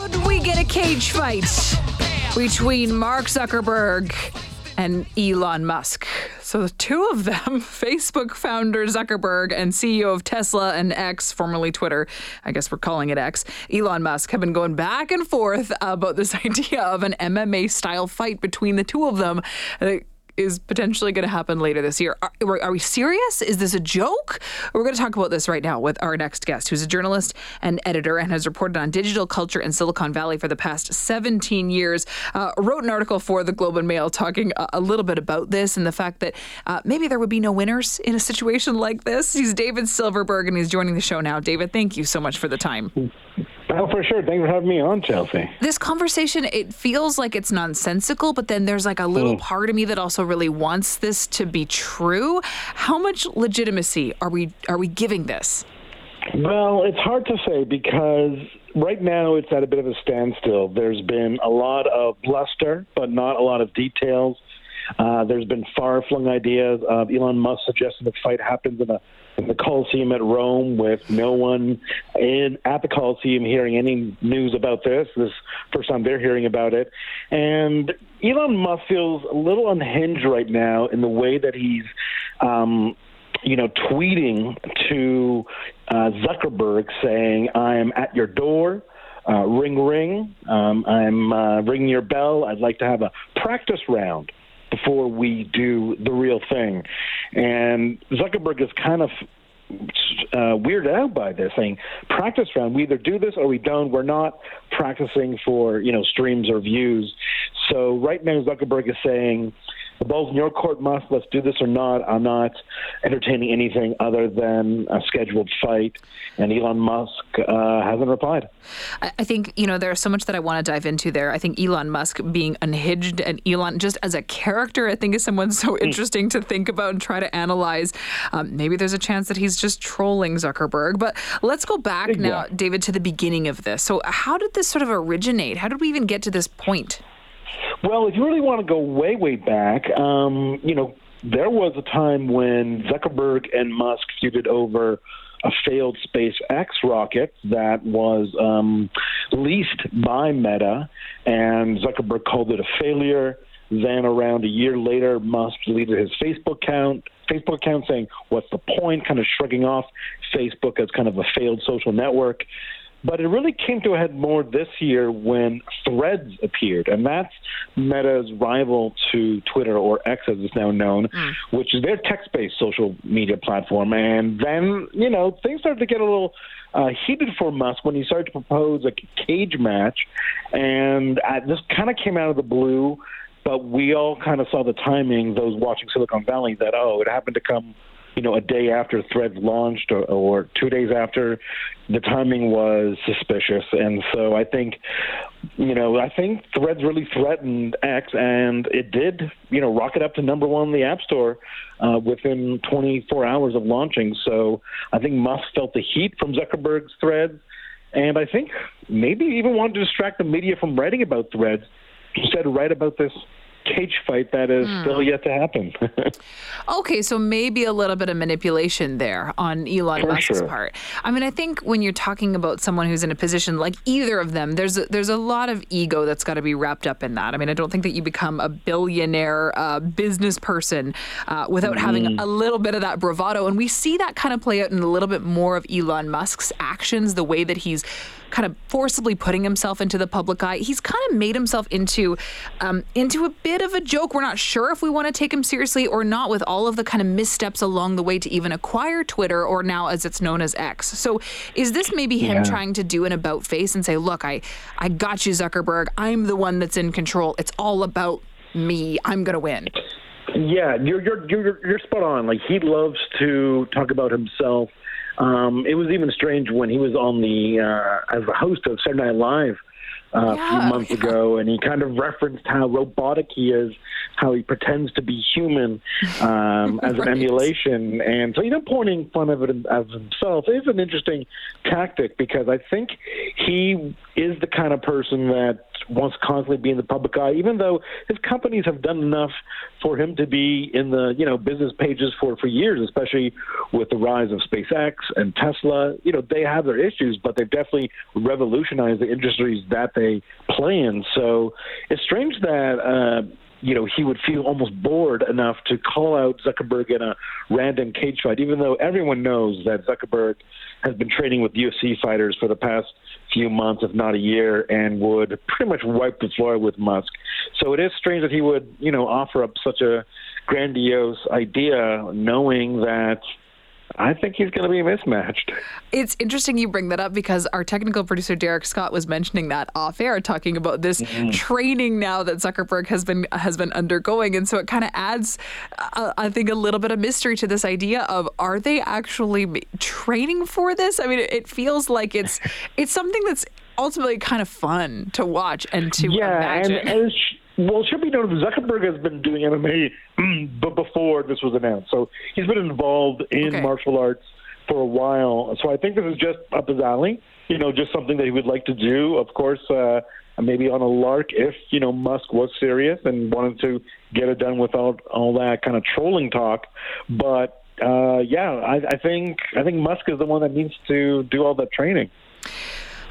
Could we get a cage fight between Mark Zuckerberg and Elon Musk? So the two of them, Facebook founder Zuckerberg and CEO of Tesla and X, formerly Twitter, I guess we're calling it X, Elon Musk, have been going back and forth about this idea of an MMA style fight between the two of them uh, is potentially going to happen later this year. Are, are, we serious? Is this a joke? We're going to talk about this right now with our next guest, who's a journalist and editor and has reported on digital culture in Silicon Valley for the past 17 years. Uh, wrote an article for the Globe and Mail talking a, a little bit about this and the fact that uh, maybe there would be no winners in a situation like this. He's David Silverberg, and he's joining the show now. David, thank you so much for the time. Oh, for sure. Thanks for having me on, Chelsea. This conversation, it feels like it's nonsensical, but then there's like a little mm. part of me that also really wants this to be true. How much legitimacy are we are we giving this? Well, it's hard to say because right now it's at a bit of a standstill. There's been a lot of bluster, but not a lot of details. Uh, there's been far flung ideas of Elon Musk suggesting the fight happens in, a, in the Coliseum at Rome with no one in at the Coliseum hearing any news about this. This is the first time they're hearing about it. And Elon Musk feels a little unhinged right now in the way that he's. Um, you know, tweeting to uh, Zuckerberg saying, "I am at your door. Uh, ring, ring. Um, I'm uh, ringing your bell. I'd like to have a practice round." Before we do the real thing. And Zuckerberg is kind of uh, weirded out by this, saying practice round. We either do this or we don't. We're not practicing for you know streams or views. So right now Zuckerberg is saying the ball's in your court, Musk. Let's do this or not. I'm not entertaining anything other than a scheduled fight. And Elon Musk uh, hasn't replied. I think, you know, there's so much that I want to dive into there. I think Elon Musk being unhinged and Elon just as a character, I think is someone so hmm. interesting to think about and try to analyze. Um, maybe there's a chance that he's just trolling Zuckerberg. But let's go back yeah. now, David, to the beginning of this. So, how did this sort of originate? How did we even get to this point? Well, if you really want to go way, way back, um, you know, there was a time when Zuckerberg and Musk feuded over a failed SpaceX rocket that was um, leased by Meta, and Zuckerberg called it a failure. Then, around a year later, Musk deleted his Facebook account. Facebook account saying, "What's the point?" Kind of shrugging off Facebook as kind of a failed social network. But it really came to a head more this year when Threads appeared, and that's Meta's rival to Twitter or X as it's now known, mm. which is their text-based social media platform. And then, you know, things started to get a little uh, heated for Musk when he started to propose a cage match, and uh, this kind of came out of the blue. But we all kind of saw the timing, those watching Silicon Valley, that oh, it happened to come you know, a day after Threads launched or, or two days after, the timing was suspicious. And so I think, you know, I think Threads really threatened X, and it did, you know, rocket up to number one in the App Store uh, within 24 hours of launching. So I think Musk felt the heat from Zuckerberg's Threads, and I think maybe even wanted to distract the media from writing about Threads. Instead, write about this cage fight that is hmm. still yet to happen. okay, so maybe a little bit of manipulation there on Elon For Musk's sure. part. I mean, I think when you're talking about someone who's in a position like either of them, there's a, there's a lot of ego that's got to be wrapped up in that. I mean, I don't think that you become a billionaire uh, business person uh, without mm having a little bit of that bravado, and we see that kind of play out in a little bit more of Elon Musk's actions, the way that he's kind of forcibly putting himself into the public eye. He's kind of made himself into um, into a bit of a joke. We're not sure if we want to take him seriously or not with all of the kind of missteps along the way to even acquire Twitter or now as it's known as X. So is this maybe him yeah. trying to do an about face and say, "Look, I I got you Zuckerberg. I'm the one that's in control. It's all about me. I'm going to win." Yeah, you're, you're you're you're spot on. Like he loves to talk about himself um, it was even strange when he was on the uh, as a host of Saturday Night Live uh, yeah, a few months yeah. ago, and he kind of referenced how robotic he is, how he pretends to be human um, as right. an emulation, and so you know, pointing fun of it as himself is an interesting tactic because I think he is the kind of person that wants to constantly be in the public eye, even though his companies have done enough for him to be in the you know business pages for for years, especially with the rise of SpaceX and Tesla. You know they have their issues, but they've definitely revolutionized the industries that they play in. So it's strange that. Uh, you know, he would feel almost bored enough to call out Zuckerberg in a random cage fight, even though everyone knows that Zuckerberg has been training with UFC fighters for the past few months, if not a year, and would pretty much wipe the floor with Musk. So it is strange that he would, you know, offer up such a grandiose idea, knowing that I think he's going to be mismatched. It's interesting you bring that up because our technical producer Derek Scott was mentioning that off air, talking about this mm-hmm. training now that Zuckerberg has been has been undergoing, and so it kind of adds, uh, I think, a little bit of mystery to this idea of are they actually training for this? I mean, it feels like it's it's something that's ultimately kind of fun to watch and to yeah, imagine. And, and well, it should be noted that Zuckerberg has been doing MMA, but before this was announced, so he's been involved in okay. martial arts for a while. So I think this is just up his alley. You know, just something that he would like to do. Of course, uh, maybe on a lark if you know Musk was serious and wanted to get it done without all that kind of trolling talk. But uh, yeah, I, I think I think Musk is the one that needs to do all that training.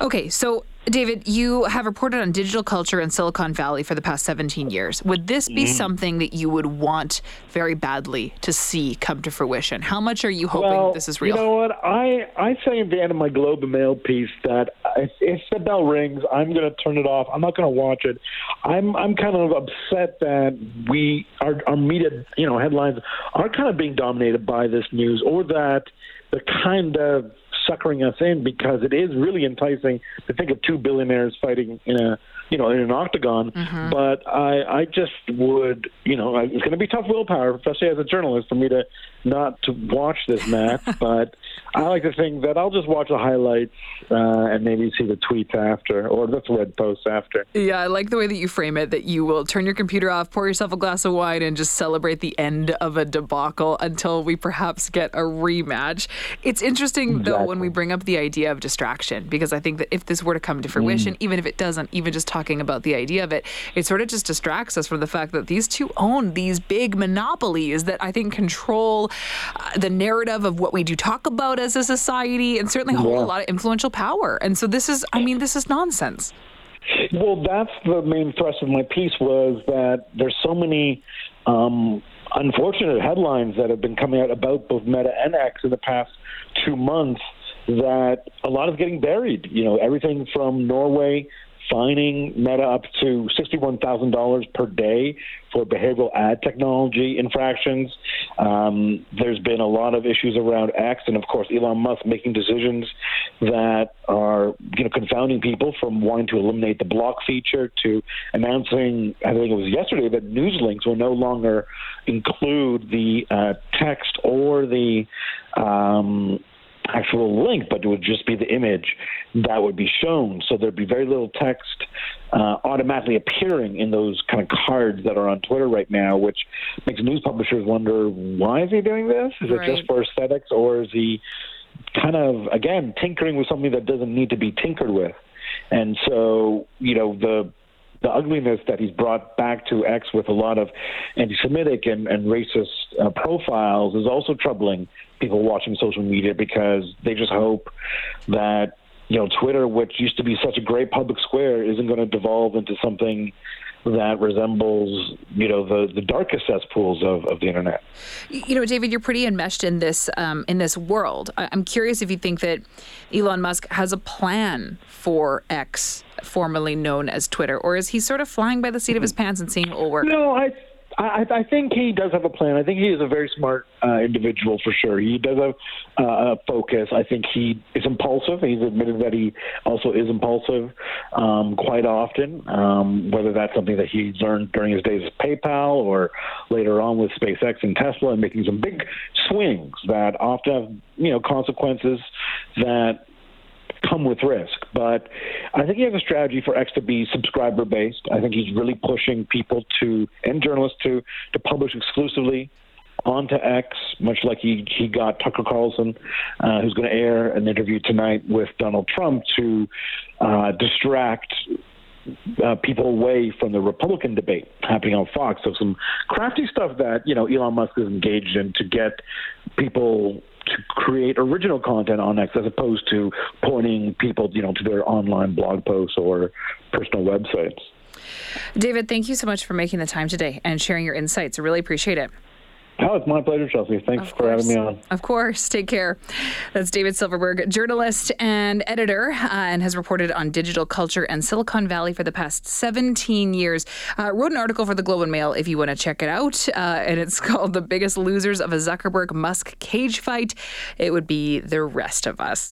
Okay, so David, you have reported on digital culture in Silicon Valley for the past 17 years. Would this be mm. something that you would want very badly to see come to fruition? How much are you hoping well, this is real? You know what? I, I say at the end of my Globe and Mail piece that if, if the bell rings, I'm going to turn it off. I'm not going to watch it. I'm I'm kind of upset that we our, our media you know headlines are kind of being dominated by this news, or that the kind of suckering us in because it is really enticing to think of two billionaires fighting in a you know in an octagon. Mm-hmm. But I I just would you know it's going to be tough willpower, especially as a journalist, for me to not to watch this match. but I like to think that I'll just watch the highlights uh, and maybe see the tweets after or the thread posts after. Yeah, I like the way that you frame it. That you will turn your computer off, pour yourself a glass of wine, and just celebrate the end of a debacle until we perhaps get a rematch. It's interesting exactly. though when we bring up the idea of distraction because I think that if this were to come to fruition, mm. even if it doesn't, even just talking about the idea of it, it sort of just distracts us from the fact that these two own these big monopolies that I think control uh, the narrative of what we do talk about as a society and certainly hold yeah. a lot of influential power. And so this is, I mean, this is nonsense. Well, that's the main thrust of my piece was that there's so many um, unfortunate headlines that have been coming out about both Meta and X in the past two months that a lot is getting buried. You know, everything from Norway fining Meta up to $61,000 per day for behavioral ad technology infractions. Um, there's been a lot of issues around X, and of course, Elon Musk making decisions that are you know confounding people from wanting to eliminate the block feature to announcing, I think it was yesterday, that news links will no longer include the uh, text or the um, actual link, but it would just be the image that would be shown. So there'd be very little text uh, automatically appearing in those kind of cards that are on Twitter right now, which makes news publishers wonder why is he doing this? Is right. it just for aesthetics, or is he kind of again tinkering with something that doesn't need to be tinkered with? And so, you know, the the ugliness that he's brought back to X with a lot of anti-Semitic and, and racist uh, profiles is also troubling people watching social media because they just hope that you know Twitter, which used to be such a great public square, isn't going to devolve into something that resembles, you know, the, the darkest cesspools of, of the internet. You know, David, you're pretty enmeshed in this um, in this world. I'm curious if you think that Elon Musk has a plan for X, formerly known as Twitter, or is he sort of flying by the seat of his pants and seeing it will work? No, I I, I think he does have a plan. I think he is a very smart uh, individual for sure. He does have uh, a focus. I think he is impulsive. He's admitted that he also is impulsive um, quite often. Um, whether that's something that he learned during his days at PayPal or later on with SpaceX and Tesla, and making some big swings that often have you know consequences that come with risk. But I think he has a strategy for X to be subscriber based. I think he's really pushing people to and journalists to to publish exclusively onto X, much like he he got Tucker Carlson, uh, who's going to air an interview tonight with Donald Trump to uh, distract uh, people away from the Republican debate happening on Fox. So some crafty stuff that you know Elon Musk is engaged in to get people to create original content on X as opposed to pointing people, you know, to their online blog posts or personal websites. David, thank you so much for making the time today and sharing your insights. I really appreciate it. Oh, it's my pleasure, Chelsea. Thanks for having me on. Of course. Take care. That's David Silverberg, journalist and editor, uh, and has reported on digital culture and Silicon Valley for the past 17 years. Uh, wrote an article for the Globe and Mail if you want to check it out, uh, and it's called The Biggest Losers of a Zuckerberg Musk Cage Fight. It would be the rest of us.